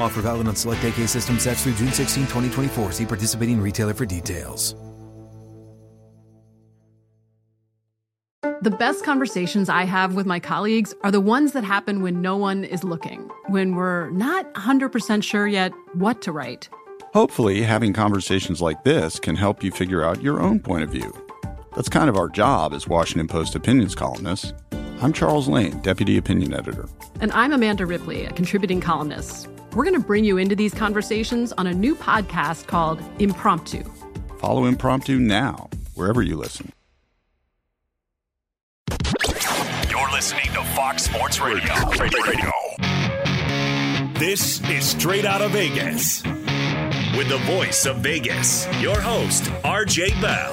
Offer valid on select AK system sets through June 16, 2024. See participating retailer for details. The best conversations I have with my colleagues are the ones that happen when no one is looking, when we're not 100% sure yet what to write. Hopefully, having conversations like this can help you figure out your own point of view. That's kind of our job as Washington Post opinions columnists. I'm Charles Lane, Deputy Opinion Editor. And I'm Amanda Ripley, a contributing columnist. We're going to bring you into these conversations on a new podcast called Impromptu. Follow Impromptu now, wherever you listen. You're listening to Fox Sports Radio. Radio. This is Straight Out of Vegas. With the voice of Vegas, your host, RJ Bell.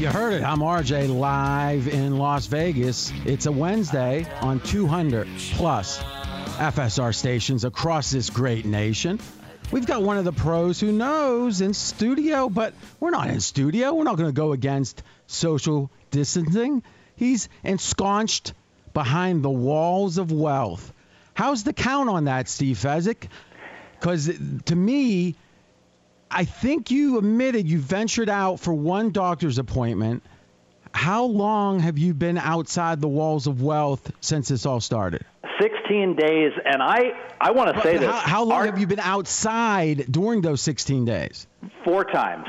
You heard it. I'm RJ live in Las Vegas. It's a Wednesday on 200 plus FSR stations across this great nation. We've got one of the pros who knows in studio, but we're not in studio. We're not going to go against social distancing. He's ensconced behind the walls of wealth. How's the count on that, Steve Fezzik? Because to me, I think you admitted you ventured out for one doctor's appointment. How long have you been outside the walls of wealth since this all started? 16 days, and I I want to say how, this. How long have you been outside during those 16 days? Four times.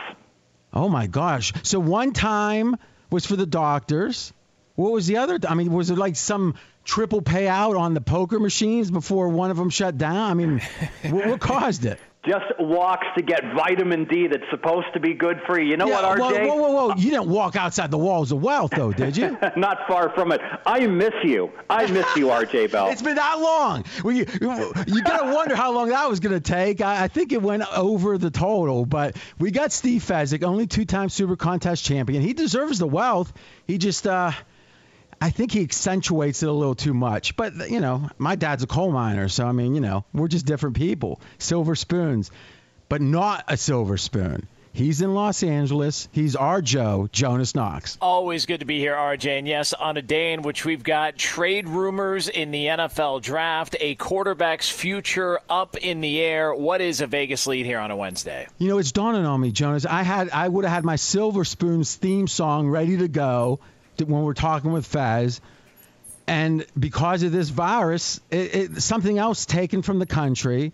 Oh my gosh! So one time was for the doctors. What was the other? I mean, was it like some triple payout on the poker machines before one of them shut down? I mean, what, what caused it? Just walks to get vitamin D that's supposed to be good for you. You know Yeah, what, RJ? Whoa, whoa, whoa, whoa! You didn't walk outside the walls of wealth, though, did you? Not far from it. I miss you. I miss you, RJ Bell. It's been that long. Well, you, you gotta wonder how long that was gonna take. I, I think it went over the total, but we got Steve Fezzik, only two-time Super Contest champion. He deserves the wealth. He just, uh, I think he accentuates it a little too much. But you know, my dad's a coal miner, so I mean, you know, we're just different people. Silver spoons, but not a silver spoon. He's in Los Angeles. He's our Joe, Jonas Knox. Always good to be here, RJ. And yes, on a day in which we've got trade rumors in the NFL draft, a quarterback's future up in the air. What is a Vegas lead here on a Wednesday? You know, it's dawning on me, Jonas. I had I would have had my Silver Spoons theme song ready to go when we're talking with Faz. And because of this virus, it, it, something else taken from the country.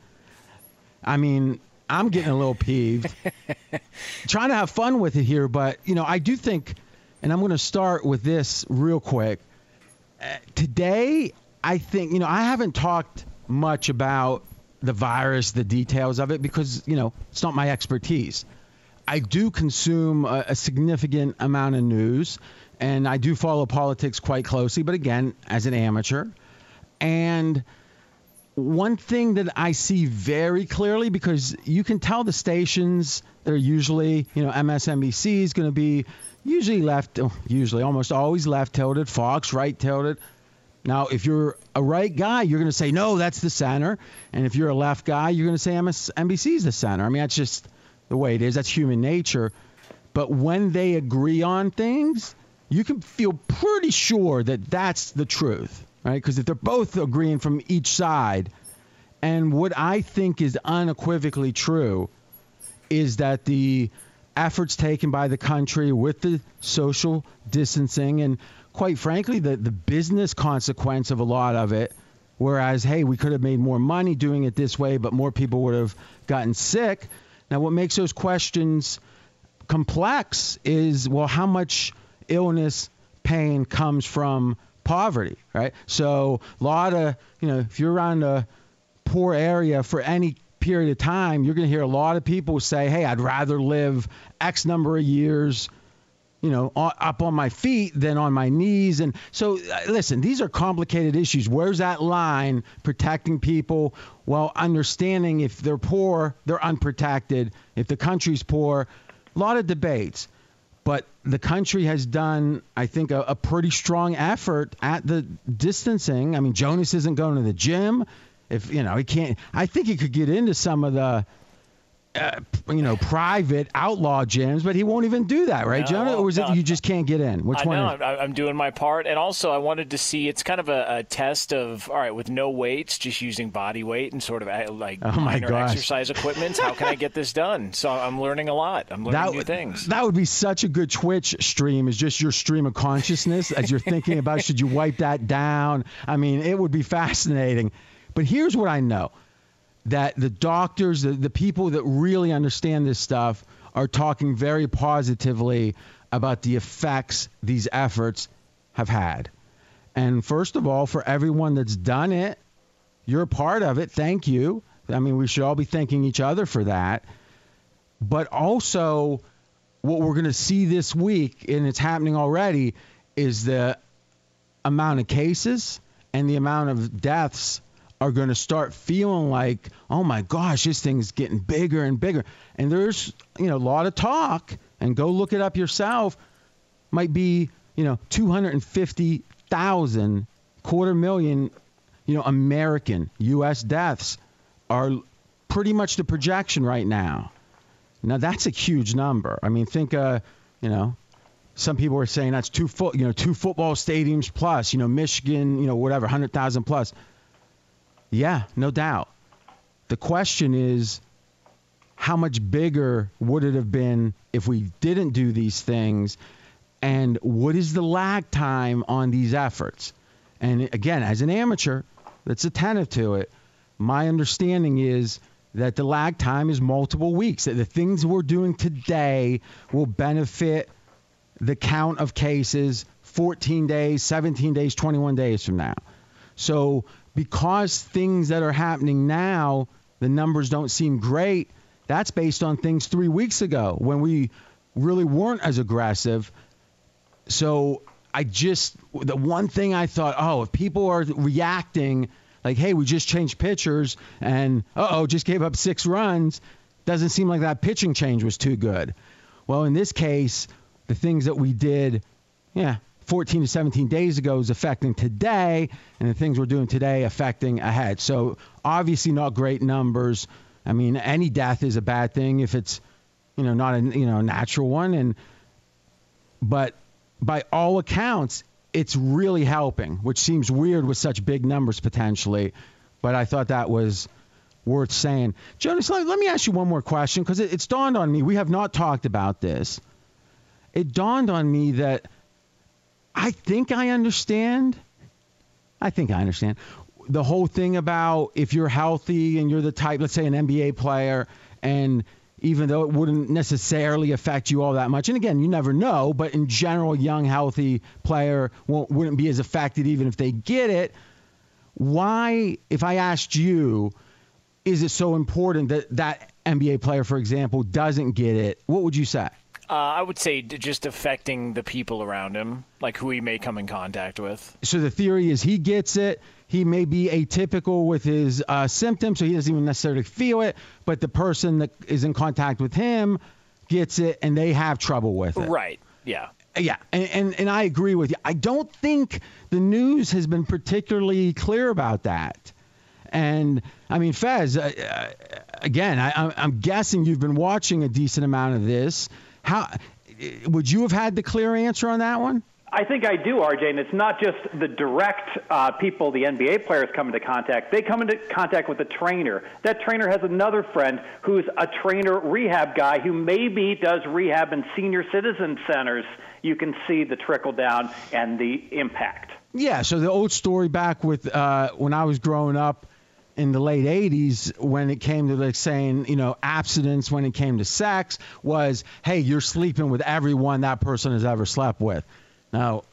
I mean, I'm getting a little peeved. Trying to have fun with it here, but you know, I do think, and I'm going to start with this real quick. Uh, today, I think you know I haven't talked much about the virus, the details of it, because you know it's not my expertise. I do consume a, a significant amount of news, and I do follow politics quite closely. But again, as an amateur, and one thing that I see very clearly because you can tell the stations they're usually, you know, MSNBC is going to be usually left, oh, usually almost always left tilted, Fox right tilted. Now, if you're a right guy, you're going to say no, that's the center, and if you're a left guy, you're going to say MSNBC is the center. I mean, that's just the way it is. That's human nature. But when they agree on things, you can feel pretty sure that that's the truth right? Because if they're both agreeing from each side, and what I think is unequivocally true is that the efforts taken by the country with the social distancing and quite frankly the, the business consequence of a lot of it whereas hey we could have made more money doing it this way but more people would have gotten sick now what makes those questions complex is well how much illness pain comes from poverty, right? So a lot of, you know, if you're around a poor area for any period of time, you're going to hear a lot of people say, hey, I'd rather live X number of years you know, up on my feet than on my knees. And so, uh, listen, these are complicated issues. Where's that line protecting people while understanding if they're poor, they're unprotected? If the country's poor, a lot of debates but the country has done, I think, a, a, pretty strong effort at the distancing. I mean, Jonas isn't going to the gym. If you know, he can't. I think he could get into some of the uh, you know, private outlaw gyms, but he won't even do that, right, no, John? Or is no, it you just can't get in? Which I one? Know, I'm doing my part, and also I wanted to see. It's kind of a, a, test of all right with no weights, just using body weight and sort of uh, like oh my minor gosh. exercise equipment. How can I get this done? So I'm learning a lot. I'm learning that, new things. That would be such a good Twitch stream. Is just your stream of consciousness as you're thinking about should you wipe that down? I mean, it would be fascinating. But here's what I know that the doctors, the, the people that really understand this stuff, are talking very positively about the effects these efforts have had. And first of all, for everyone that's done it, you're a part of it. Thank you. I mean, we should all be thanking each other for that. But also, what we're going to see this week, and it's happening already, is the amount of cases and the amount of deaths are going to start feeling like, oh my gosh, this thing's getting bigger and bigger. And there's, you know, a lot of talk, and go look it up yourself, might be, you know, 250,000, quarter million, you know, American U.S. deaths are pretty much the projection right now. Now that's a huge number. I mean, think, uh, you know, some people are saying that's two foot, you know, two football stadiums plus, you know, Michigan, you know, whatever, hundred thousand plus. Yeah, no doubt. The question is how much bigger would it have been if we didn't do these things? And what is the lag time on these efforts? And again, as an amateur that's attentive to it, my understanding is that the lag time is multiple weeks, that the things we're doing today will benefit the count of cases 14 days, 17 days, 21 days from now. So because things that are happening now, the numbers don't seem great, that's based on things three weeks ago when we really weren't as aggressive. So I just, the one thing I thought, oh, if people are reacting like, hey, we just changed pitchers and, uh oh, just gave up six runs, doesn't seem like that pitching change was too good. Well, in this case, the things that we did, yeah, 14 to 17 days ago is affecting today, and the things we're doing today affecting ahead. So obviously not great numbers. I mean, any death is a bad thing if it's, you know, not a you know natural one, and but by all accounts, it's really helping, which seems weird with such big numbers potentially. But I thought that was worth saying. Jonas, let, me ask you one more question because it, it's dawned on me. We have not talked about this. It dawned on me that I think I understand. I think I understand the whole thing about if you're healthy and you're the type, let's say an NBA player, and even though it wouldn't necessarily affect you all that much, and again, you never know, but in general, young, healthy player wouldn't be as affected even if they get it. why, if I asked you, is it so important that that NBA player, for example, doesn't get it? What would you say? Uh, I would say just affecting the people around him, like who he may come in contact with. So the theory is he gets it. He may be atypical with his uh, symptoms, so he doesn't even necessarily feel it. But the person that is in contact with him gets it, and they have trouble with it. Right. Yeah. Yeah, and, and, and I agree with you. I don't think the news has been particularly clear about that. And I mean, Fez, uh, uh, again, I, I'm guessing you've been watching a decent amount of this. How would you have had the clear answer on that one? I think I do, RJ, and it's not just the direct uh, people the NBA players come into contact. They come into contact with a trainer. That trainer has another friend who's a trainer rehab guy who maybe does rehab in senior citizen centers. You can see the trickle down and the impact. Yeah, so the old story back with uh, when I was growing up in the late 80s when it came to like saying, you know, abstinence when it came to sex was, hey, you're sleeping with everyone that person has ever slept with. Now,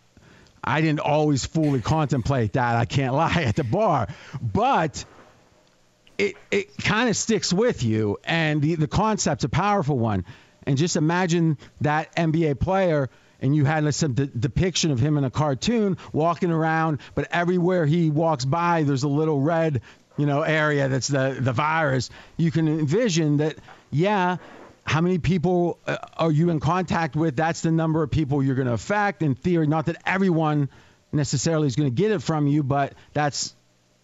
I didn't always fully contemplate that, I can't lie, at the bar. But it, it kind of sticks with you, and the, the concept's a powerful one. And just imagine that NBA player – and you had like, some de- depiction of him in a cartoon walking around, but everywhere he walks by, there's a little red, you know, area that's the the virus. You can envision that, yeah. How many people uh, are you in contact with? That's the number of people you're going to affect. In theory, not that everyone necessarily is going to get it from you, but that's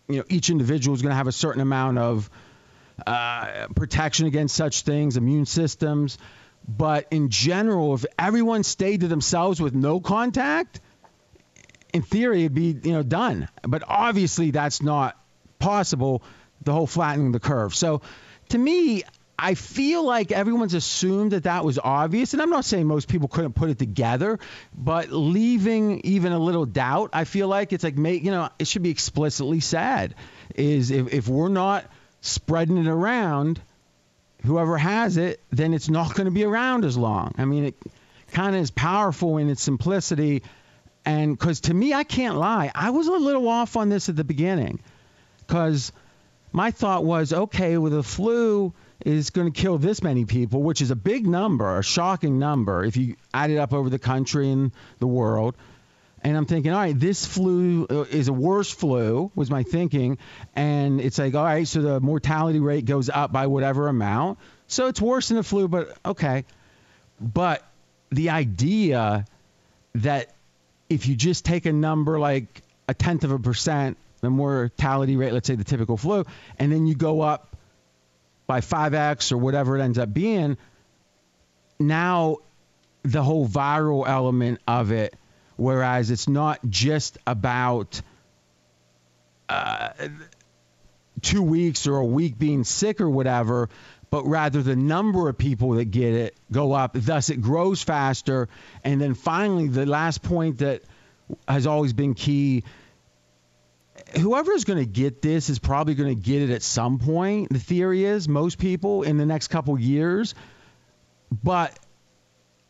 you know each individual is going to have a certain amount of uh, protection against such things, immune systems. But in general, if everyone stayed to themselves with no contact, in theory, it'd be you know done. But obviously, that's not possible. The whole flattening the curve. So, to me, I feel like everyone's assumed that that was obvious, and I'm not saying most people couldn't put it together, but leaving even a little doubt, I feel like it's like you know it should be explicitly said is if if we're not spreading it around whoever has it, then it's not going to be around as long. I mean, it kind of is powerful in its simplicity. And because to me, I can't lie, I was a little off on this at the beginning because my thought was okay, with the flu is going to kill this many people, which is a big number, a shocking number if you add it up over the country and the world. And I'm thinking, all right, this flu uh, is a worse flu, was my thinking. And it's like, all right, so the mortality rate goes up by whatever amount. So it's worse than the flu, but okay. But the idea that if you just take a number like a tenth of a percent, the mortality rate, let's say the typical flu, and then you go up by 5x or whatever it ends up being, now the whole viral element of it Whereas it's not just about uh, two weeks or a week being sick or whatever, but rather the number of people that get it go up. Thus, it grows faster. And then finally, the last point that has always been key whoever is going to get this is probably going to get it at some point. The theory is most people in the next couple years, but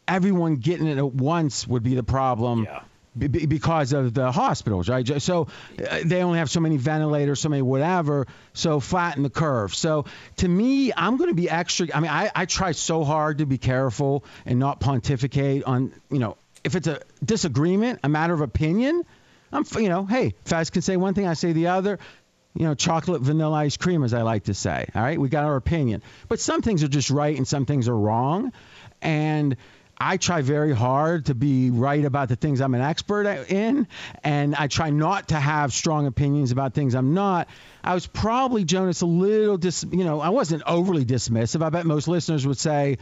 everyone getting it at once would be the problem. Yeah. because of the hospitals, right? So uh, they only have so many ventilators, so many whatever. So flatten the curve. So to me, I'm going to be extra. I mean, I, I try so hard to be careful and not pontificate on, you know, if it's a disagreement, a matter of opinion, I'm, you know, hey, Faz can say one thing, I say the other you know, chocolate vanilla ice cream, as I like to say. All right, we got our opinion, but some things are just right and some things are wrong, and I try very hard to be right about the things I'm an expert in, and I try not to have strong opinions about things I'm not. I was probably Jonas a little dis, you know, I wasn't overly dismissive. I bet most listeners would say,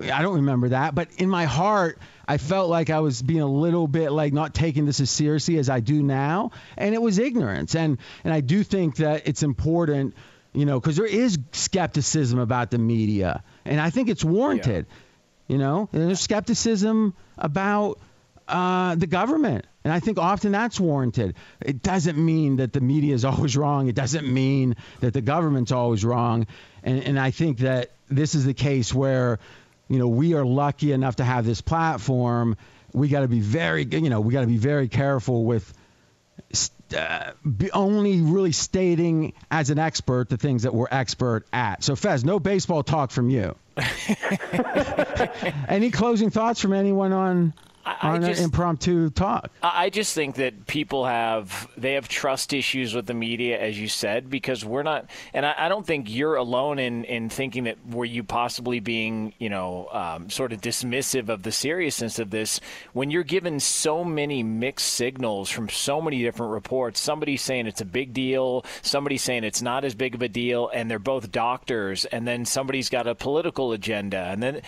I don't remember that, but in my heart, I felt like I was being a little bit like not taking this as seriously as I do now, and it was ignorance. And and I do think that it's important, you know, because there is skepticism about the media, and I think it's warranted. Yeah you know, and there's skepticism about uh, the government. And I think often that's warranted. It doesn't mean that the media is always wrong. It doesn't mean that the government's always wrong. And, and I think that this is the case where, you know, we are lucky enough to have this platform. We got to be very, you know, we got to be very careful with uh, only really stating as an expert the things that we're expert at. So, Fez, no baseball talk from you. Any closing thoughts from anyone on I, on just, an impromptu talk. I just think that people have they have trust issues with the media, as you said, because we're not, and I, I don't think you're alone in in thinking that were you possibly being, you know, um, sort of dismissive of the seriousness of this when you're given so many mixed signals from so many different reports. Somebody saying it's a big deal, somebody saying it's not as big of a deal, and they're both doctors, and then somebody's got a political agenda, and then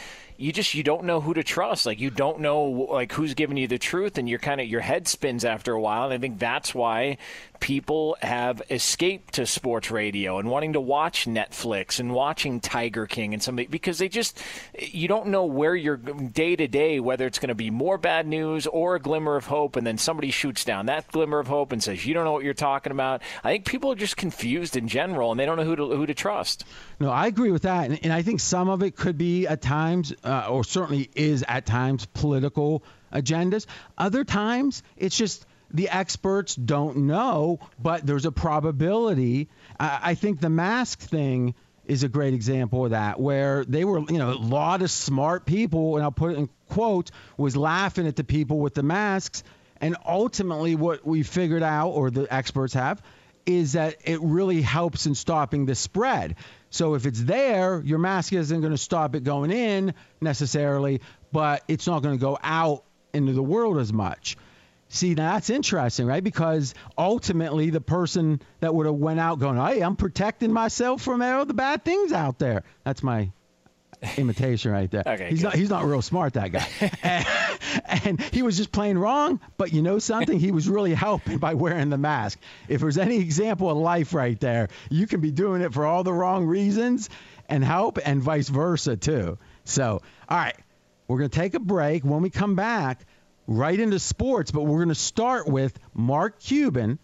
you just you don't know who to trust. Like you don't know like who's giving you the truth, and you're kind of your head spins after a while. And I think that's why people have escaped to sports radio and wanting to watch Netflix and watching Tiger King and something because they just you don't know where you're day to day whether it's going to be more bad news or a glimmer of hope and then somebody shoots down that glimmer of hope and says you don't know what you're talking about. I think people are just confused in general and they don't know who to who to trust. No, I agree with that, and, and I think some of it could be at times, uh, Uh, or certainly is at times, political agendas. Other times, it's just the experts don't know, but there's a probability. I, I think the mask thing is a great example of that, where they were, you know, a lot of smart people, and I'll put it in quotes, was laughing at the people with the masks. And ultimately, what we figured out, or the experts have, is that it really helps in stopping the spread. So if it's there, your mask isn't going to stop it going in necessarily, but it's not going to go out into the world as much. See, now that's interesting, right? Because ultimately, the person that would have went out going, "Hey, I'm protecting myself from all the bad things out there." That's my imitation right there. Okay, he's good. not he's not real smart that guy, and, and, he was just playing wrong. But you know something, he was really helping by wearing the mask. If there's any example of life right there, you can be doing it for all the wrong reasons and help, and vice versa too. So, all right, we're gonna take a break. When we come back right into sports, but we're going to start with Mark Cuban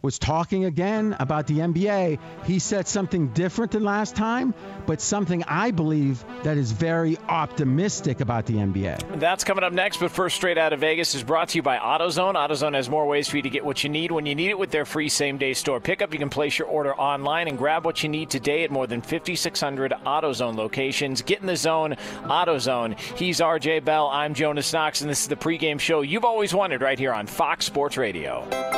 was talking again about the NBA. He said something different than last time, but something I believe that is very optimistic about the NBA. That's coming up next, but first, straight out of Vegas is brought to you by AutoZone. AutoZone has more ways for you to get what you need when you need it with their free same day store pickup. You can place your order online and grab what you need today at more than 5,600 AutoZone locations. Get in the zone, AutoZone. He's RJ Bell. I'm Jonas Knox, and this is the pregame show you've always wanted right here on Fox Sports Radio.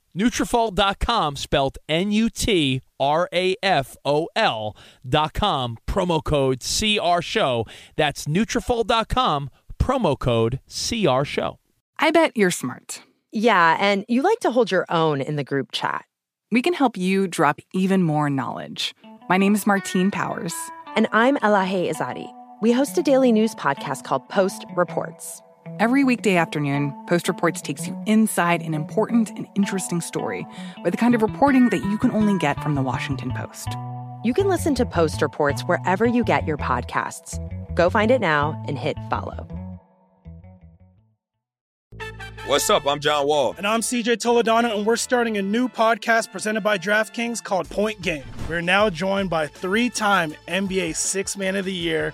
Nutrafol.com, spelled N-U-T-R-A-F-O-L dot com, promo code CR Show. That's Nutrafol.com, promo code CR Show. I bet you're smart. Yeah, and you like to hold your own in the group chat. We can help you drop even more knowledge. My name is Martine Powers. And I'm Elahe Izadi. We host a daily news podcast called Post Reports. Every weekday afternoon, Post Reports takes you inside an important and interesting story with the kind of reporting that you can only get from the Washington Post. You can listen to Post Reports wherever you get your podcasts. Go find it now and hit follow. What's up? I'm John Wall. And I'm CJ Toledano, and we're starting a new podcast presented by DraftKings called Point Game. We're now joined by three time NBA Six Man of the Year,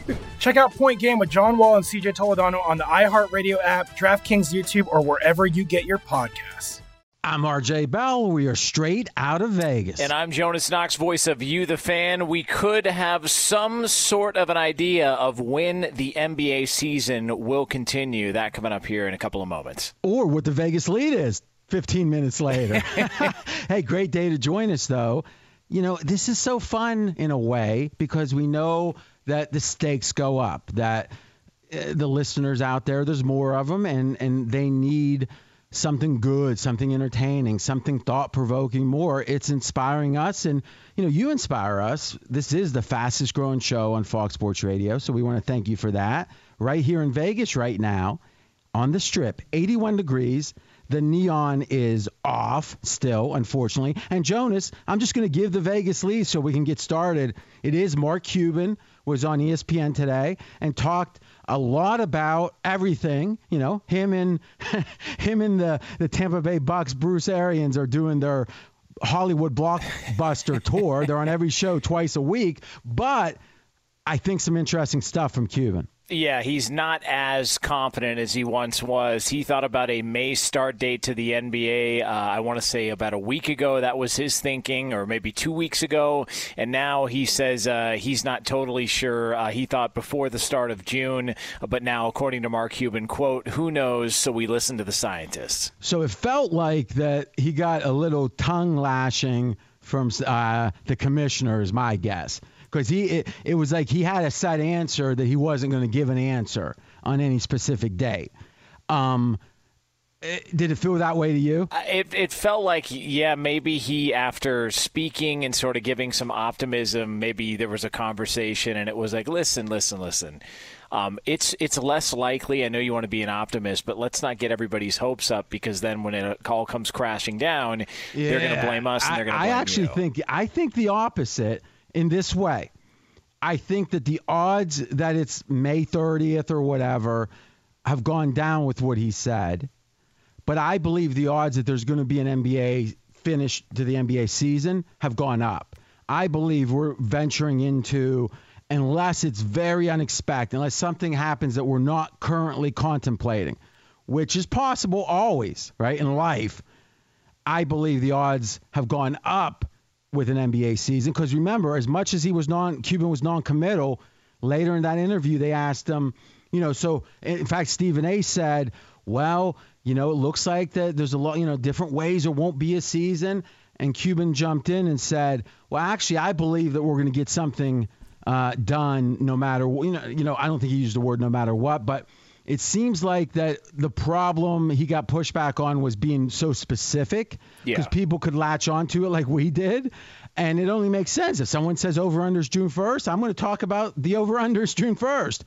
Check out Point Game with John Wall and CJ Toledano on the iHeartRadio app, DraftKings YouTube, or wherever you get your podcasts. I'm RJ Bell. We are straight out of Vegas. And I'm Jonas Knox, voice of You, the fan. We could have some sort of an idea of when the NBA season will continue. That coming up here in a couple of moments. or what the Vegas lead is 15 minutes later. hey, great day to join us, though. You know, this is so fun in a way because we know that the stakes go up, that uh, the listeners out there, there's more of them, and, and they need something good, something entertaining, something thought provoking more. It's inspiring us, and you know, you inspire us. This is the fastest growing show on Fox Sports Radio, so we want to thank you for that. Right here in Vegas, right now, on the strip, 81 degrees. The neon is off still, unfortunately. And Jonas, I'm just going to give the Vegas lead so we can get started. It is Mark Cuban was on ESPN today and talked a lot about everything. You know, him and him and the the Tampa Bay Bucks, Bruce Arians are doing their Hollywood blockbuster tour. They're on every show twice a week, but I think some interesting stuff from Cuban. Yeah, he's not as confident as he once was. He thought about a May start date to the NBA. Uh, I want to say about a week ago. That was his thinking, or maybe two weeks ago. And now he says uh, he's not totally sure. Uh, he thought before the start of June, but now, according to Mark Cuban, quote, "Who knows?" So we listen to the scientists. So it felt like that he got a little tongue lashing from uh, the commissioner, is my guess. Because he, it, it was like he had a set answer that he wasn't going to give an answer on any specific day. Um, eh, did it feel that way to you? It, it felt like, yeah, maybe he, after speaking and sort of giving some optimism, maybe there was a conversation and it was like, listen, listen, listen. Um, it's it's less likely. I know you want to be an optimist, but let's not get everybody's hopes up because then when a call comes crashing down, they're going to blame us and they're going to I actually you. think I think the opposite in this way. I think that the odds that it's May 30th or whatever have gone down with what he said. But I believe the odds that there's going to be an NBA finish to the NBA season have gone up. I believe we're venturing into, unless it's very unexpected, unless something happens that we're not currently contemplating, which is possible always, right, in life. I believe the odds have gone up with an NBA season because remember, as much as he was non Cuban was non-committal, later in that interview they asked him, you know, so in fact Stephen A. said, well, you know, it looks like that there's a lot, you know, different ways there won't be a season, and Cuban jumped in and said, well, actually, I believe that we're going to get something uh, done no matter, you know, you know, I don't think he used the word no matter what, but it seems like that the problem he got pushback on was being so specific because Yeah. people could latch onto it like we did. And it only makes sense. If someone says over unders June 1st, I'm going to talk about the over unders June 1st.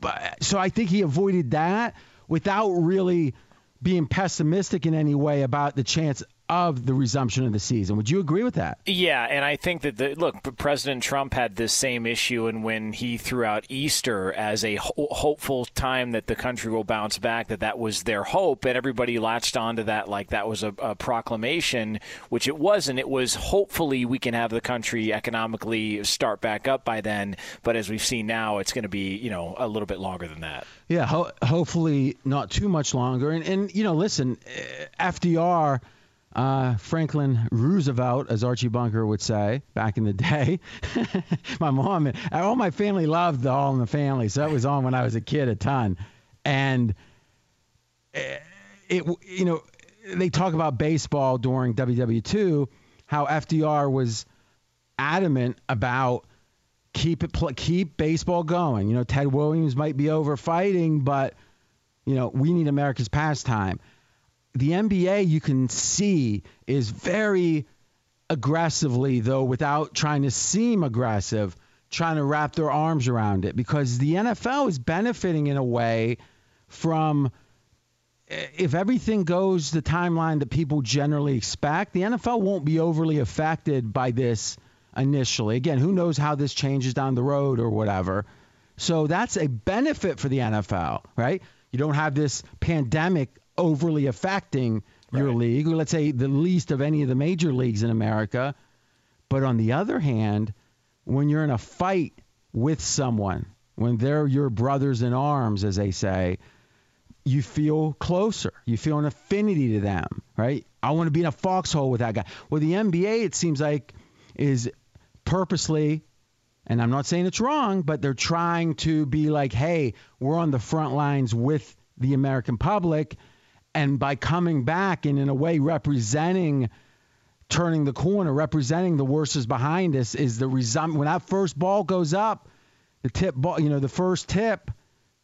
But, so I think he avoided that without really being pessimistic in any way about the chance of the resumption of the season. Would you agree with that? Yeah, and I think that the look, President Trump had this same issue, and when he threw out Easter as a ho- hopeful time that the country will bounce back, that that was their hope, and everybody latched onto that like that was a, a proclamation, which it wasn't. It was hopefully we can have the country economically start back up by then, but as we've seen now, it's going to be you know a little bit longer than that. Yeah, ho- hopefully not too much longer. And, and you know, listen, eh, FDR, uh, Franklin Roosevelt, as Archie Bunker would say back in the day. my mom, and all my family loved the All in the Family, so that was on when I was a kid a ton. And eh, it you know they talk about baseball during WW2, how FDR was adamant about keep it keep baseball going. You know, Ted Williams might be over fighting, but you know we need America's pastime. The NBA you can see is very aggressively though without trying to seem aggressive trying to wrap their arms around it because the NFL is benefiting in a way from eh, if everything goes the timeline that people generally expect, the NFL won't be overly affected by this initially. Again, who knows how this changes down the road or whatever. So that's a benefit for the NFL, right? You don't have this pandemic overly affecting your league, or let's say the least of any of the major leagues in America. But on the other hand, when you're in a fight with someone, when they're your brothers in arms, as they say, you feel closer. You feel an affinity to them, right? I want to be in a foxhole with that guy. Well, the NBA, it seems like, is purposely, and I'm not saying it's wrong, but they're trying to be like, hey, we're on the front lines with the American public. And by coming back and in a way representing turning the corner, representing the worst is behind us, is the result. When that first ball goes up, the tip ball, you know, the first tip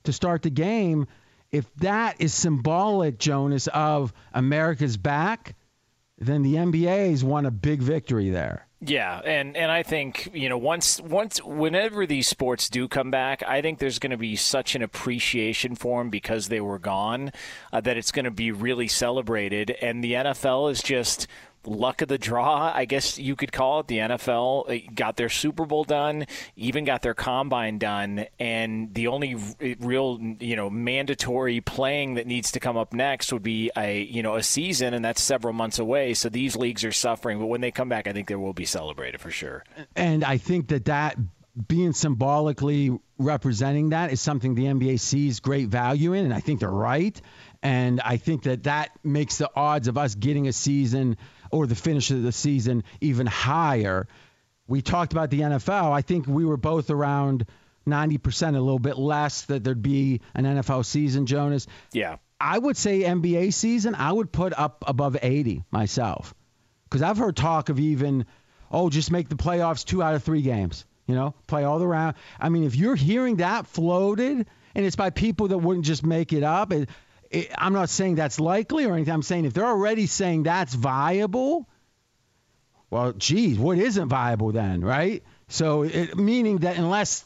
to start the game, if that is symbolic, Jonas, of America's back, then the NBA's won a big victory there. Yeah, and and I think you know once once whenever these sports do come back, I think there's going to be such an appreciation for them because they were gone uh, that it's going to be really celebrated, and the NFL is just luck of the draw, I guess you could call it. The NFL uh, got their Super Bowl done, even got their combine done, and the only real, you know, mandatory playing that needs to come up next would be a, you know, a season, and that's several months away. So these leagues are suffering, but when they come back, I think they will be celebrated for sure. And I think that that being symbolically representing that is something the NBA sees great value in, and I think they're right. And I think that that makes the odds of us getting a season or the finish of the season even higher. We talked about the NFL. I think we were both around 90%, a little bit less, that there'd be an NFL season, Jonas. Yeah. I would say NBA season, I would put up above 80 myself. Because I've heard talk of even, oh, just make the playoffs two out of three games, you know, play all the round. I mean, if you're hearing that floated, and it's by people that wouldn't just make it up, it, I'm not saying that's likely or anything. I'm saying if they're already saying that's viable, well, geez, what isn't viable then, right? So, it, meaning that unless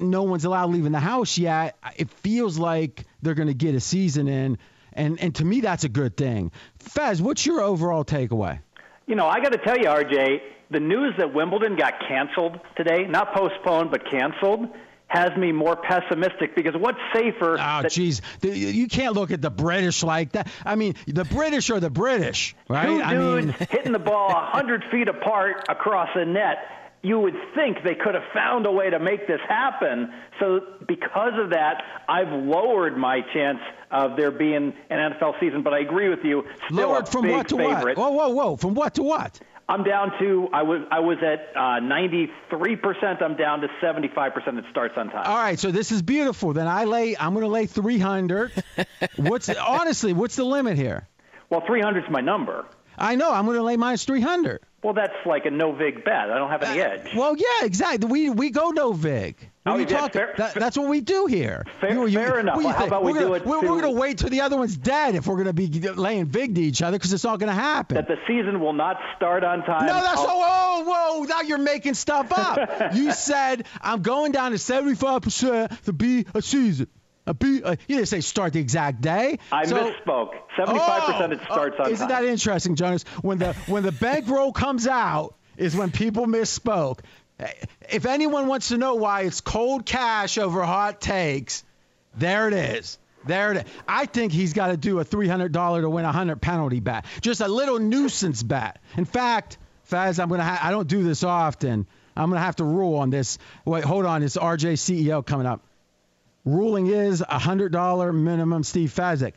no one's allowed leaving the house yet, it feels like they're going to get a season in, and and to me that's a good thing. Fez, what's your overall takeaway? You know, I got to tell you, RJ, the news that Wimbledon got canceled today, not postponed but canceled has me more pessimistic because what's safer? Ah, oh, jeez, you can't look at the British like that. I mean, the British are the British, right? Two I dudes mean, hitting the ball a hundred feet apart across a net. You would think they could have found a way to make this happen. So, because of that, I've lowered my chance of there being an NFL season. But I agree with you. Still lowered from what to favorite. what? Whoa, whoa, whoa! From what to what? I'm down to I was I was at uh, 93%. I'm down to 75%. It starts on time. All right, so this is beautiful. Then I lay. I'm going to lay 300. what's honestly? What's the limit here? Well, 300 is my number. I know. I'm going to lay minus 300. Well, that's like a no vig bet. I don't have any edge. Well, yeah, exactly. We we go no vig. What Oh, are you yeah, talking? fair- that, that's what we do here. Fair- fair enough. you Well, how about we we're do gonna, it We're, we're going to wait till the other one's dead if we're going to be laying vig to each other because it's not going to happen. That the season will not start on time. No, that's oh, whoa, whoa! Now you're making stuff up. you said I'm going down to 75 percent to be a season. A be, uh, you didn't say start the exact day. I So- misspoke. 75% it starts oh, on Isn't time. that interesting, Jonas? When the when the bankroll comes out is when people misspoke. If anyone wants to know why it's cold cash over hot takes, there it is. There it is. I think he's got to do a $300 to win a 100 penalty bet. Just a little nuisance bet. In fact, Faz, I'm gonna. Ha- I don't do this often. I'm gonna have to rule on this. Wait, hold on. It's RJ CEO coming up. Ruling is a hundred dollar minimum. Steve Fezzik.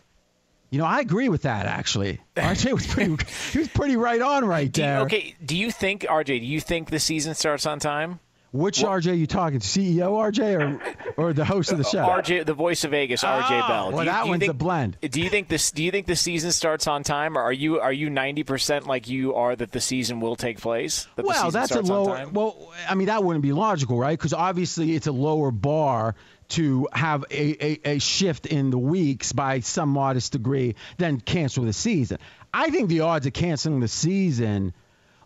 You know, I agree with that actually. RJ was pretty. he was pretty right on right Do you, there. okay, do you think RJ? Do you think the season starts on time? Which RJ are you talking? CEO RJ or or the host of the show? RJ, the voice of Vegas, RJ Oh, ah, Bell. well, that one's think, a blend. Do you think this? Do you think the season starts on time, or are you are you ninety percent like you are that the season will take place? That well, that's a lower. Well, I mean that wouldn't be logical, right? Because obviously it's a lower bar to have a, a, a shift in the weeks by some modest degree than cancel the season. I think the odds of canceling the season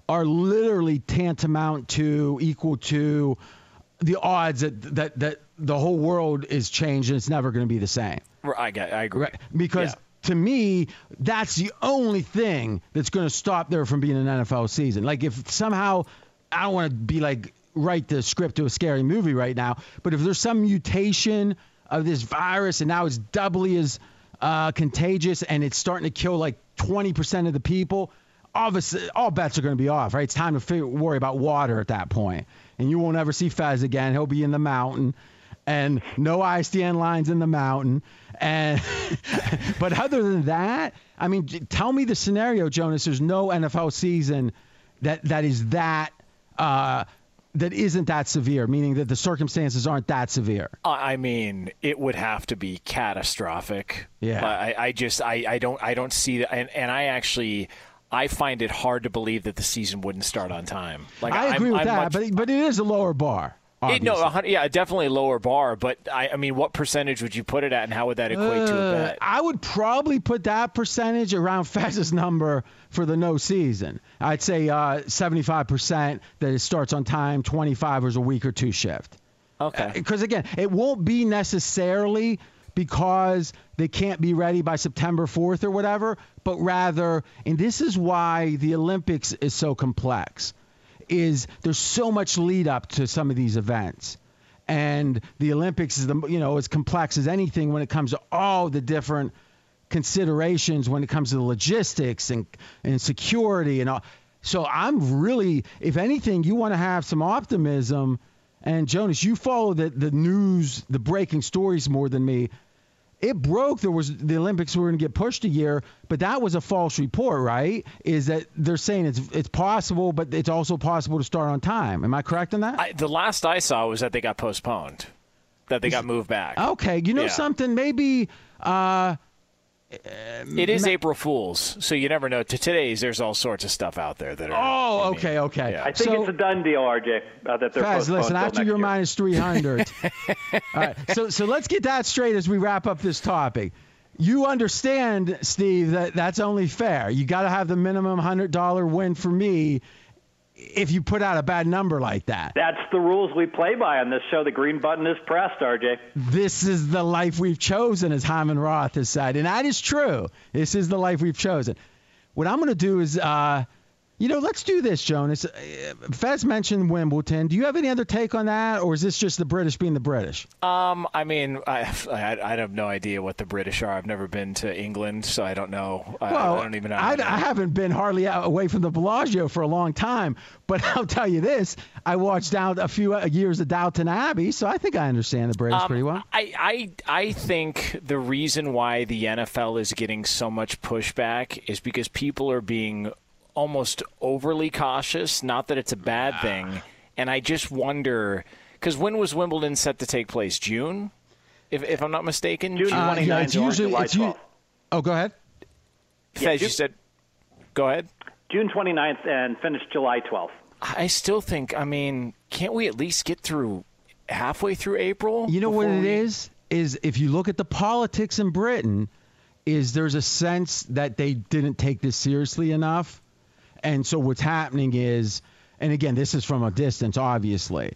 are literally tantamount to equal to the odds that that, that the whole world is changed and it's never going to be the same. I get, I agree. Right. Because to me, that's the only thing that's going to stop there from being an NFL season. Like if somehow I don't want to be like write the script to a scary movie right now, but if there's some mutation of this virus and now it's doubly as uh, contagious and it's starting to kill like 20% of the people, obviously all bets are going to be off, right? It's time to figure, worry about water at that point. and you won't ever see Fez again. He'll be in the mountain, and no ISDN lines in the mountain. And but other than that, I mean, tell me the scenario, Jonas. There's no NFL season that that is that uh, that isn't that severe, meaning that the circumstances aren't that severe. I mean, it would have to be catastrophic. Yeah. I, I just I, I don't I don't see that, and, and I actually I find it hard to believe that the season wouldn't start on time. Like I I'm- agree with I'm that, much- but but it is a lower bar. It, no, obviously. a hun- yeah, definitely lower bar. But I, I mean, what percentage would you put it at, and how would that equate to a Uh, bet? I would probably put that percentage around Fez's number for the no season. I'd say uh, 75% that it starts on time, 25 is a week or two shift. Okay. Because again, it won't be necessarily because they can't be ready by September 4th or whatever, but rather, and this is why the Olympics is so complex, is there's so much lead up to some of these events. And the Olympics is the you know as complex as anything when it comes to all the different considerations when it comes to the logistics and and security and all. So I'm really, if anything, you want to have some optimism. And Jonas, you follow the the news, the breaking stories more than me. It broke. There was the Olympics were going to get pushed a year, but that was a false report, right? Is that they're saying it's it's possible, but it's also possible to start on time. Am I correct in that? I, the last I saw was that they got postponed, that they got moved back. Okay, you know Yeah. something? Maybe uh, It is April Fools, so you never know. To today's, there's all sorts of stuff out there that are. Oh, okay, okay. I think So- it's a done deal, RJ, uh, that they're Guys, listen. After next you're year. minus 300. all right. So, so let's get that straight as we wrap up this topic. You understand, Steve, that that's only fair. You got to have the minimum hundred dollar win for me. If you put out a bad number like that, That's the rules we play by on this show. The green button is pressed, RJ. this is the life we've chosen, as Hyman Roth has said, and that is true. This is the life we've chosen. What I'm going to do is, uh, you know, let's do this, Jonas. Uh, Fez mentioned Wimbledon. Do you have any other take on that, or is this just the British being the British? Um, I mean, I, I I have no idea what the British are. I've never been to England, so I don't know. I, Well, I don't even know. I, I haven't been hardly out away from the Bellagio for a long time, but I'll tell you this: I watched out a few uh, years of Downton Abbey, so I think I understand the British Um, pretty well. I, I I think the reason why the NFL is getting so much pushback is because people are being almost overly cautious. Not that it's a bad Ah. thing, and I just wonder because when was Wimbledon set to take place? June, if if I'm not mistaken. June Uh, yeah, it's usually it's u- Oh, go ahead. Fez, you said. Go ahead. June 29th and finished July 12th. I still think. I mean, can't we at least get through halfway through April? You know what before it we- is? Is if you look at the politics in Britain, is there's a sense that they didn't take this seriously enough, and so what's happening is, and again, this is from a distance, obviously,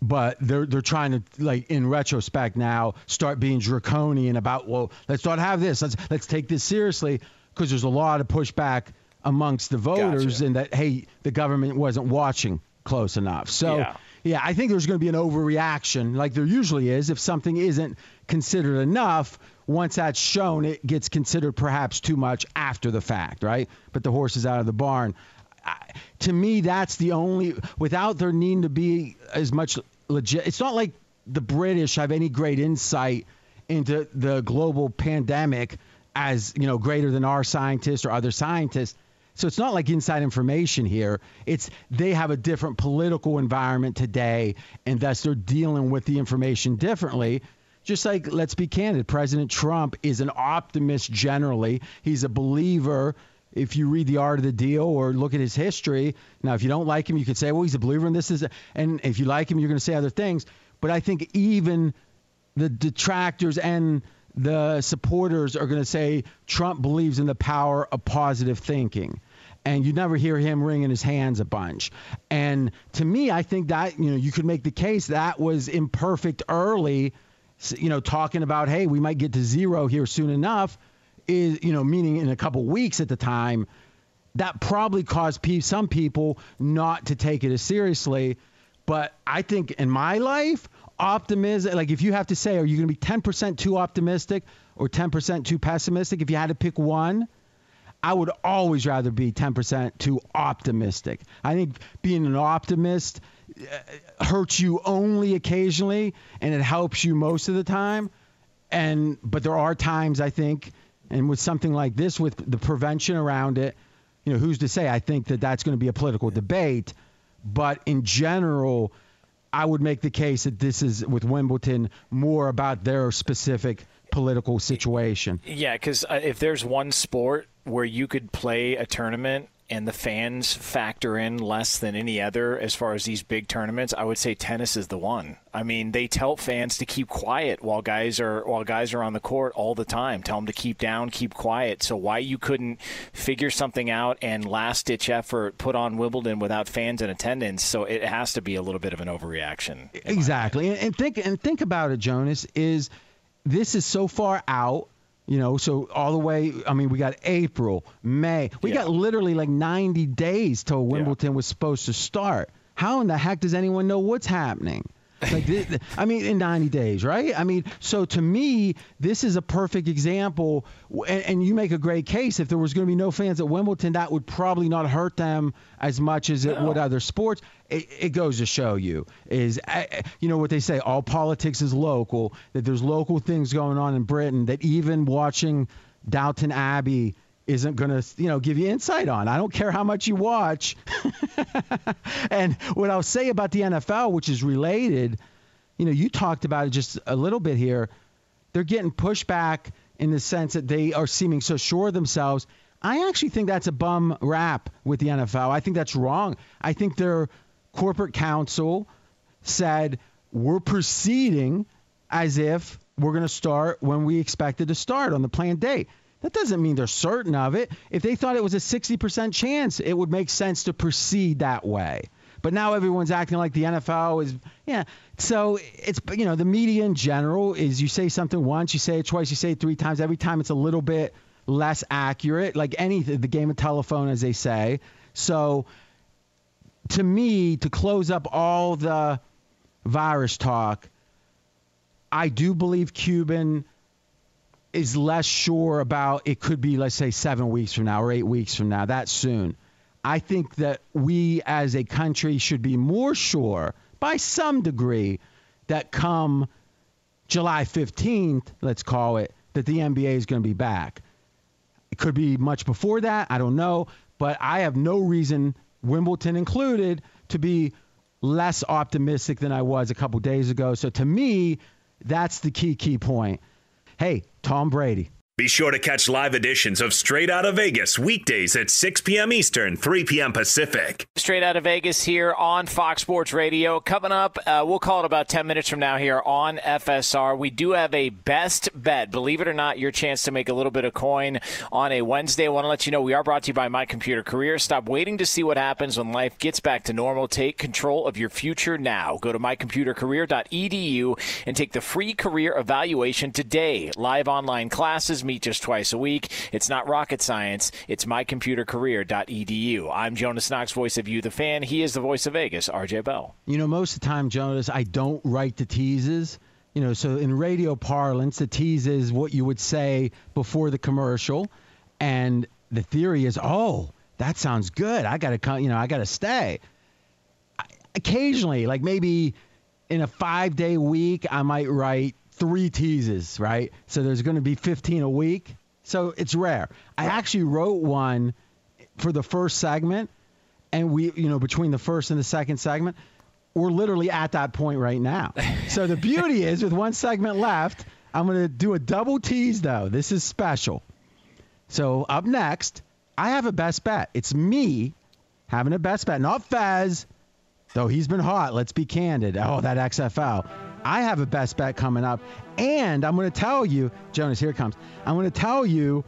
but they're they're trying to like in retrospect now start being draconian about well, let's not have this, let's let's take this seriously because there's a lot of pushback amongst the voters and that hey, the government wasn't watching close enough, so. Yeah. Yeah, I think there's going to be an overreaction, like there usually is. If something isn't considered enough, once that's shown, it gets considered perhaps too much after the fact, right? But the horse is out of the barn. To me, that's the only, without there needing to be as much legit. It's not like the British have any great insight into the global pandemic as, you know, greater than our scientists or other scientists. So it's not like inside information here. It's they have a different political environment today, and thus they're dealing with the information differently. Just like, let's be candid, President Trump is an optimist generally. He's a believer. If you read the art of the deal or look at his history, now if you don't like him, you could say, well, he's a believer in this is, and if you like him, you're going to say other things. But I think even the detractors and the supporters are going to say Trump believes in the power of positive thinking. And you never hear him wringing his hands a bunch. And to me, I think that, you know, you could make the case that was imperfect early, you know, talking about, hey, we might get to zero here soon enough, is, you know, meaning in a couple weeks at the time. That probably caused some people not to take it as seriously. But I think in my life, optimism, like if you have to say, are you going to be 10% too optimistic or 10% too pessimistic? If you had to pick one, I would always rather be 10% too optimistic. I think being an optimist uh, hurts you only occasionally and it helps you most of the time. And but there are times I think and with something like this with the prevention around it, you know, who's to say? I think that that's going to be a political debate, but in general, I would make the case that this is with Wimbledon more about their specific political situation. Yeah, because uh, if there's one sport where you could play a tournament and the fans factor in less than any other as far as these big tournaments, I would say tennis is the one. I mean, they tell fans to keep quiet while guys are while guys are on the court all the time. Tell them to keep down, keep quiet. So why you couldn't figure something out and last ditch effort put on Wimbledon without fans in attendance? So it has to be a little bit of an overreaction. Exactly, and think and think about it, Jonas. Is this is so far out you know, so all the way, I mean, we got April, May. We yeah. got literally like 90 days till Wimbledon yeah. was supposed to start. How in the heck does anyone know what's happening? Like, this, I mean, in 90 days, right? I mean, so to me, this is a perfect example. And, and you make a great case. If there was going to be no fans at Wimbledon, that would probably not hurt them as much as it no. would other sports. It, it, goes to show you is, you know, what they say, all politics is local, that there's local things going on in Britain, that even watching Downton Abbey isn't going to, you know, give you insight on. I don't care how much you watch. and what I'll say about the NFL, which is related, you know, you talked about it just a little bit here. They're getting pushback in the sense that they are seeming so sure of themselves. I actually think that's a bum rap with the NFL. I think that's wrong. I think their corporate counsel said we're proceeding as if we're going to start when we expected to start on the planned date. That doesn't mean they're certain of it. If they thought it was a 60% chance, it would make sense to proceed that way. But now everyone's acting like the NFL is, yeah. So it's, you know, the media in general is you say something once, you say it twice, you say it three times. Every time it's a little bit less accurate, like any the game of telephone, as they say. So to me, to close up all the virus talk, I do believe Cuban is less sure about it could be let's say 7 weeks from now or 8 weeks from now that soon. I think that we as a country should be more sure by some degree that come july 15th let's call it that the nba is going to be back. It could be much before that i don't know but i have no reason wimbledon included to be less optimistic than i was a couple days ago. So to me that's the key key point. Hey, Tom Brady. Be sure to catch live editions of Straight Out of Vegas weekdays at 6 p.m. Eastern, 3 p.m. Pacific. Straight Out of Vegas here on Fox Sports Radio. Coming up, uh, we'll call it about 10 minutes from now here on FSR. We do have a best bet. Believe it or not, your chance to make a little bit of coin on a Wednesday. I want to let you know we are brought to you by My Computer Career. Stop waiting to see what happens when life gets back to normal. Take control of your future now. Go to mycomputercareer.edu and take the free career evaluation today. Live online classes meet just twice a week. It's not rocket science. It's mycomputercareer.edu. I'm Jonas Knox, voice of you, the fan. He is the voice of Vegas, RJ Bell. You know, most of the time, Jonas, I don't write the teases. You know, so in radio parlance, the tease is what you would say before the commercial, and the theory is, oh, that sounds good. I got to, come, you know, I got to stay. Occasionally, like maybe in a five day week, I might write three teases, right? So there's going to be 15 a week. So it's rare. I actually wrote one for the first segment, and we, you know, between the first and the second segment, we're literally at that point right now. so the beauty is, with one segment left, I'm going to do a double tease though. This is special. So up next, I have a best bet. It's me having a best bet, not Fez, though he's been hot. Let's be candid. Oh, that XFL. I have a best bet coming up, and I'm going to tell you, Jonas, here comes. I'm going to tell you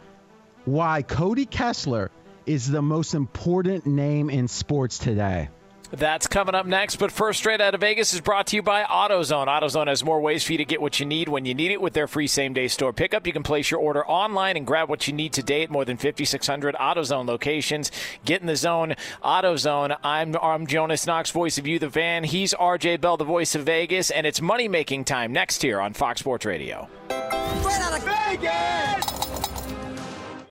why Cody Kessler is the most important name in sports today. That's coming up next. But first, straight out of Vegas is brought to you by AutoZone. AutoZone has more ways for you to get what you need when you need it with their free same day store pickup. You can place your order online and grab what you need today at more than 5,600 AutoZone locations. Get in the zone. AutoZone. I'm, I'm Jonas Knox, voice of you, the fan. He's RJ Bell, the voice of Vegas. And it's money making time next here on Fox Sports Radio. Straight out of Vegas!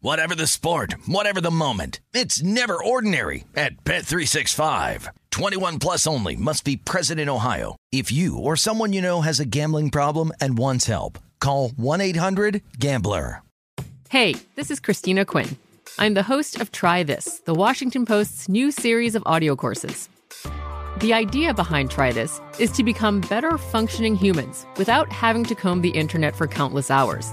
Whatever the sport, whatever the moment, it's never ordinary at Bet365. 21 plus only must be present in Ohio. If you or someone you know has a gambling problem and wants help, call 1-800-GAMBLER. Hey, this is Christina Quinn. I'm the host of Try This, the Washington Post's new series of audio courses. The idea behind Try This is to become better functioning humans without having to comb the internet for countless hours.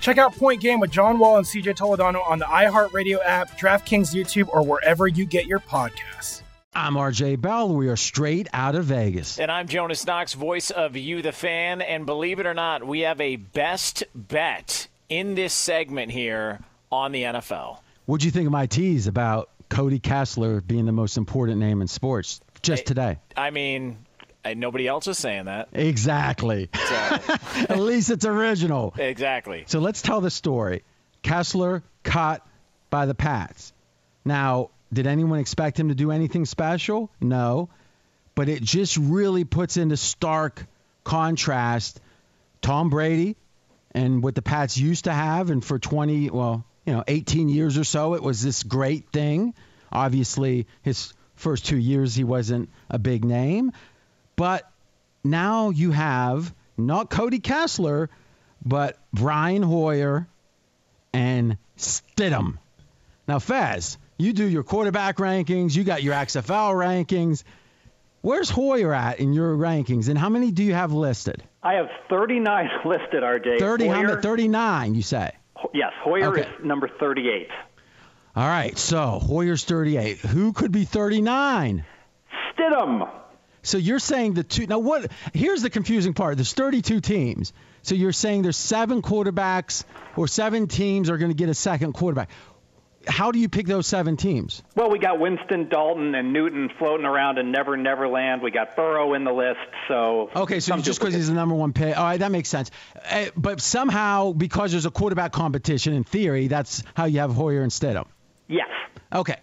Check out Point Game with John Wall and CJ Toledano on the iHeartRadio app, DraftKings YouTube, or wherever you get your podcasts. I'm RJ Bell. We are straight out of Vegas. And I'm Jonas Knox, voice of You, the fan. And believe it or not, we have a best bet in this segment here on the NFL. What'd you think of my tease about Cody Kessler being the most important name in sports just today? I mean, uh, nobody else is saying that. Exactly. At least it's original. Exactly. So let's tell the story. Kessler caught by the Pats. Now, did anyone expect him to do anything special? No. But it just really puts into stark contrast Tom Brady and what the Pats used to have. And for 20, well, you know, 18 years or so, it was this great thing. Obviously, his first two years, he wasn't a big name. But now you have not Cody Kessler, but Brian Hoyer and Stidham. Now, Fez, you do your quarterback rankings, you got your XFL rankings. Where's Hoyer at in your rankings, and how many do you have listed? I have 39 listed, RJ. 30, Hoyer, 39, you say? Yes, Hoyer Okay. is number 38. All right, so Hoyer's 38. Who could be 39? Stidham. So you're saying the two now what here's the confusing part. There's 32 teams. So you're saying there's seven quarterbacks or seven teams are going to get a second quarterback. How do you pick those seven teams? Well, we got Winston, Dalton, and Newton floating around in Never Never Land. We got Burrow in the list. So Okay, so just because he's the number one pick, all right, that makes sense. Uh, but somehow, because there's a quarterback competition, in theory, that's how you have Hoyer and Stidham. Yes. Okay.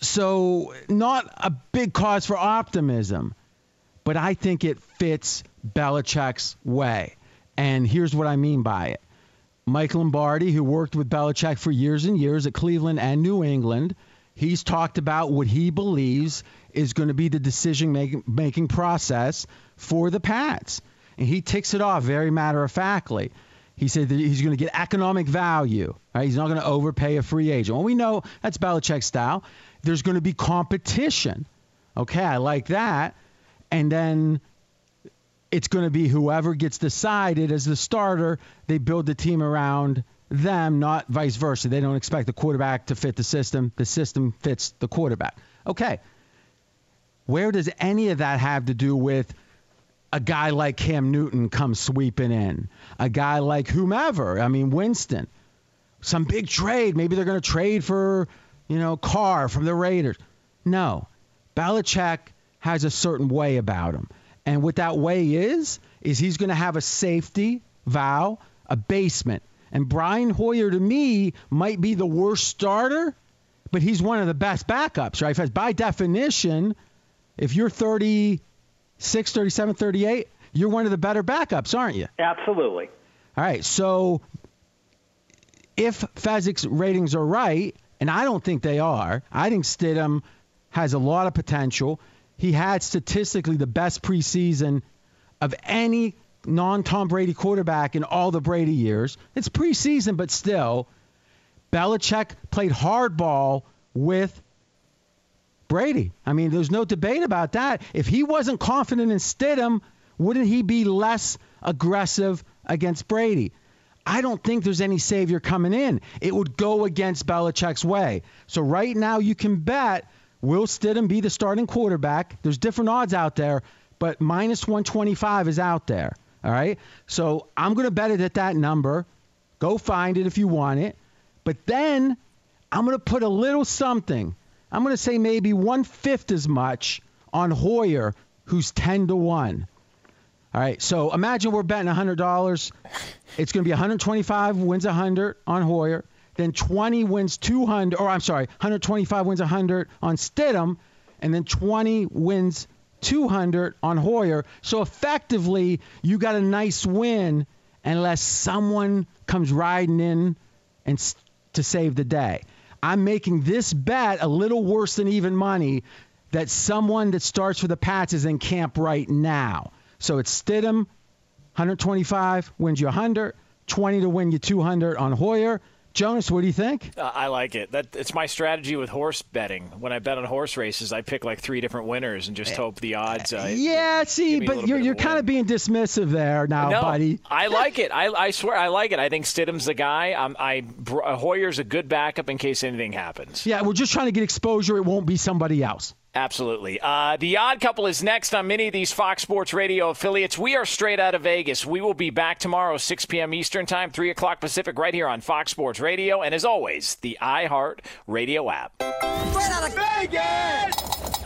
So, not a big cause for optimism, but I think it fits Belichick's way. And here's what I mean by it Mike Lombardi, who worked with Belichick for years and years at Cleveland and New England, he's talked about what he believes is going to be the decision making, process for the Pats. And he ticks it off very matter of factly. He said that he's going to get economic value. Right? He's not going to overpay a free agent. Well, we know that's Belichick's style. There's going to be competition. Okay, I like that. And then it's going to be whoever gets decided as the starter, they build the team around them, not vice versa. They don't expect the quarterback to fit the system. The system fits the quarterback. Okay. Where does any of that have to do with a guy like Cam Newton come sweeping in? A guy like whomever? I mean, Winston. Some big trade. Maybe they're going to trade for, you know, Carr from the Raiders. No. Belichick has a certain way about him. And what that way is, is he's going to have a safety vow, a basement. And Brian Hoyer, to me, might be the worst starter, but he's one of the best backups, right? Because by definition, if you're 36, 37, 38, you're one of the better backups, aren't you? Absolutely. All right. So if Fezzik's ratings are right, and I don't think they are, I think Stidham has a lot of potential. He had statistically the best preseason of any non Tom Brady quarterback in all the Brady years. It's preseason, but still, Belichick played hardball with Brady. I mean, there's no debate about that. If he wasn't confident in Stidham, wouldn't he be less aggressive against Brady? I don't think there's any savior coming in. It would go against Belichick's way. So right now you can bet will Stidham be the starting quarterback? There's different odds out there, but minus 125 is out there. All right. So I'm going to bet it at that number. Go find it if you want it. But then I'm going to put a little something. I'm going to say maybe one fifth as much on Hoyer, who's 10 to 1. All right. So imagine we're betting $100. It's going to be 125 wins 100 on Hoyer. Then 20 wins 200, or I'm sorry, 125 wins 100 on Stidham, and then 20 wins 200 on Hoyer. So effectively, you got a nice win unless someone comes riding in and to save the day. I'm making this bet a little worse than even money that someone that starts for the Pats is in camp right now. So it's Stidham, 125 wins you 100, 20 to win you 200 on Hoyer. Jonas, what do you think? Uh, I like it. That it's my strategy with horse betting. When I bet on horse races, I pick like three different winners and just hope the odds. Uh, Yeah, see, give me a but you're you're kind of being dismissive there now, no, buddy. I like it. I, I swear I like it. I think Stidham's the guy. I'm, I Hoyer's a good backup in case anything happens. Yeah, we're just trying to get exposure. It won't be somebody else. Absolutely. Uh, the Odd Couple is next on many of these Fox Sports Radio affiliates. We are straight out of Vegas. We will be back tomorrow, 6 p.m. Eastern Time, 3 o'clock Pacific, right here on Fox Sports Radio. And as always, the iHeart Radio app. Straight out of Vegas!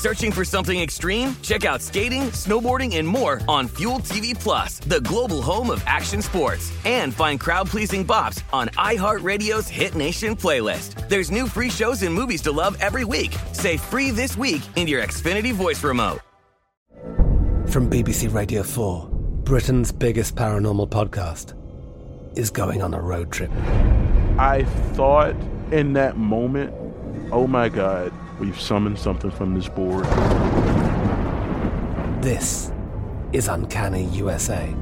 Searching for something extreme? Check out skating, snowboarding, and more on Fuel TV Plus, the global home of action sports. And find crowd-pleasing bops on iHeartRadio's Hit Nation playlist. There's new free shows and movies to love every week. Say free this week in your Xfinity voice remote. From BBC Radio 4, Britain's biggest paranormal podcast is going on a road trip. I thought in that moment, oh my God, we've summoned something from this board. This is Uncanny USA.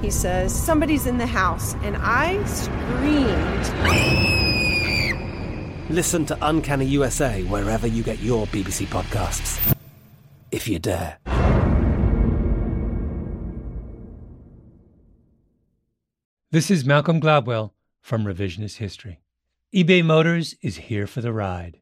He says, Somebody's in the house, and I screamed. Listen to Uncanny USA wherever you get your BBC podcasts, if you dare. This is Malcolm Gladwell from Revisionist History. eBay Motors is here for the ride.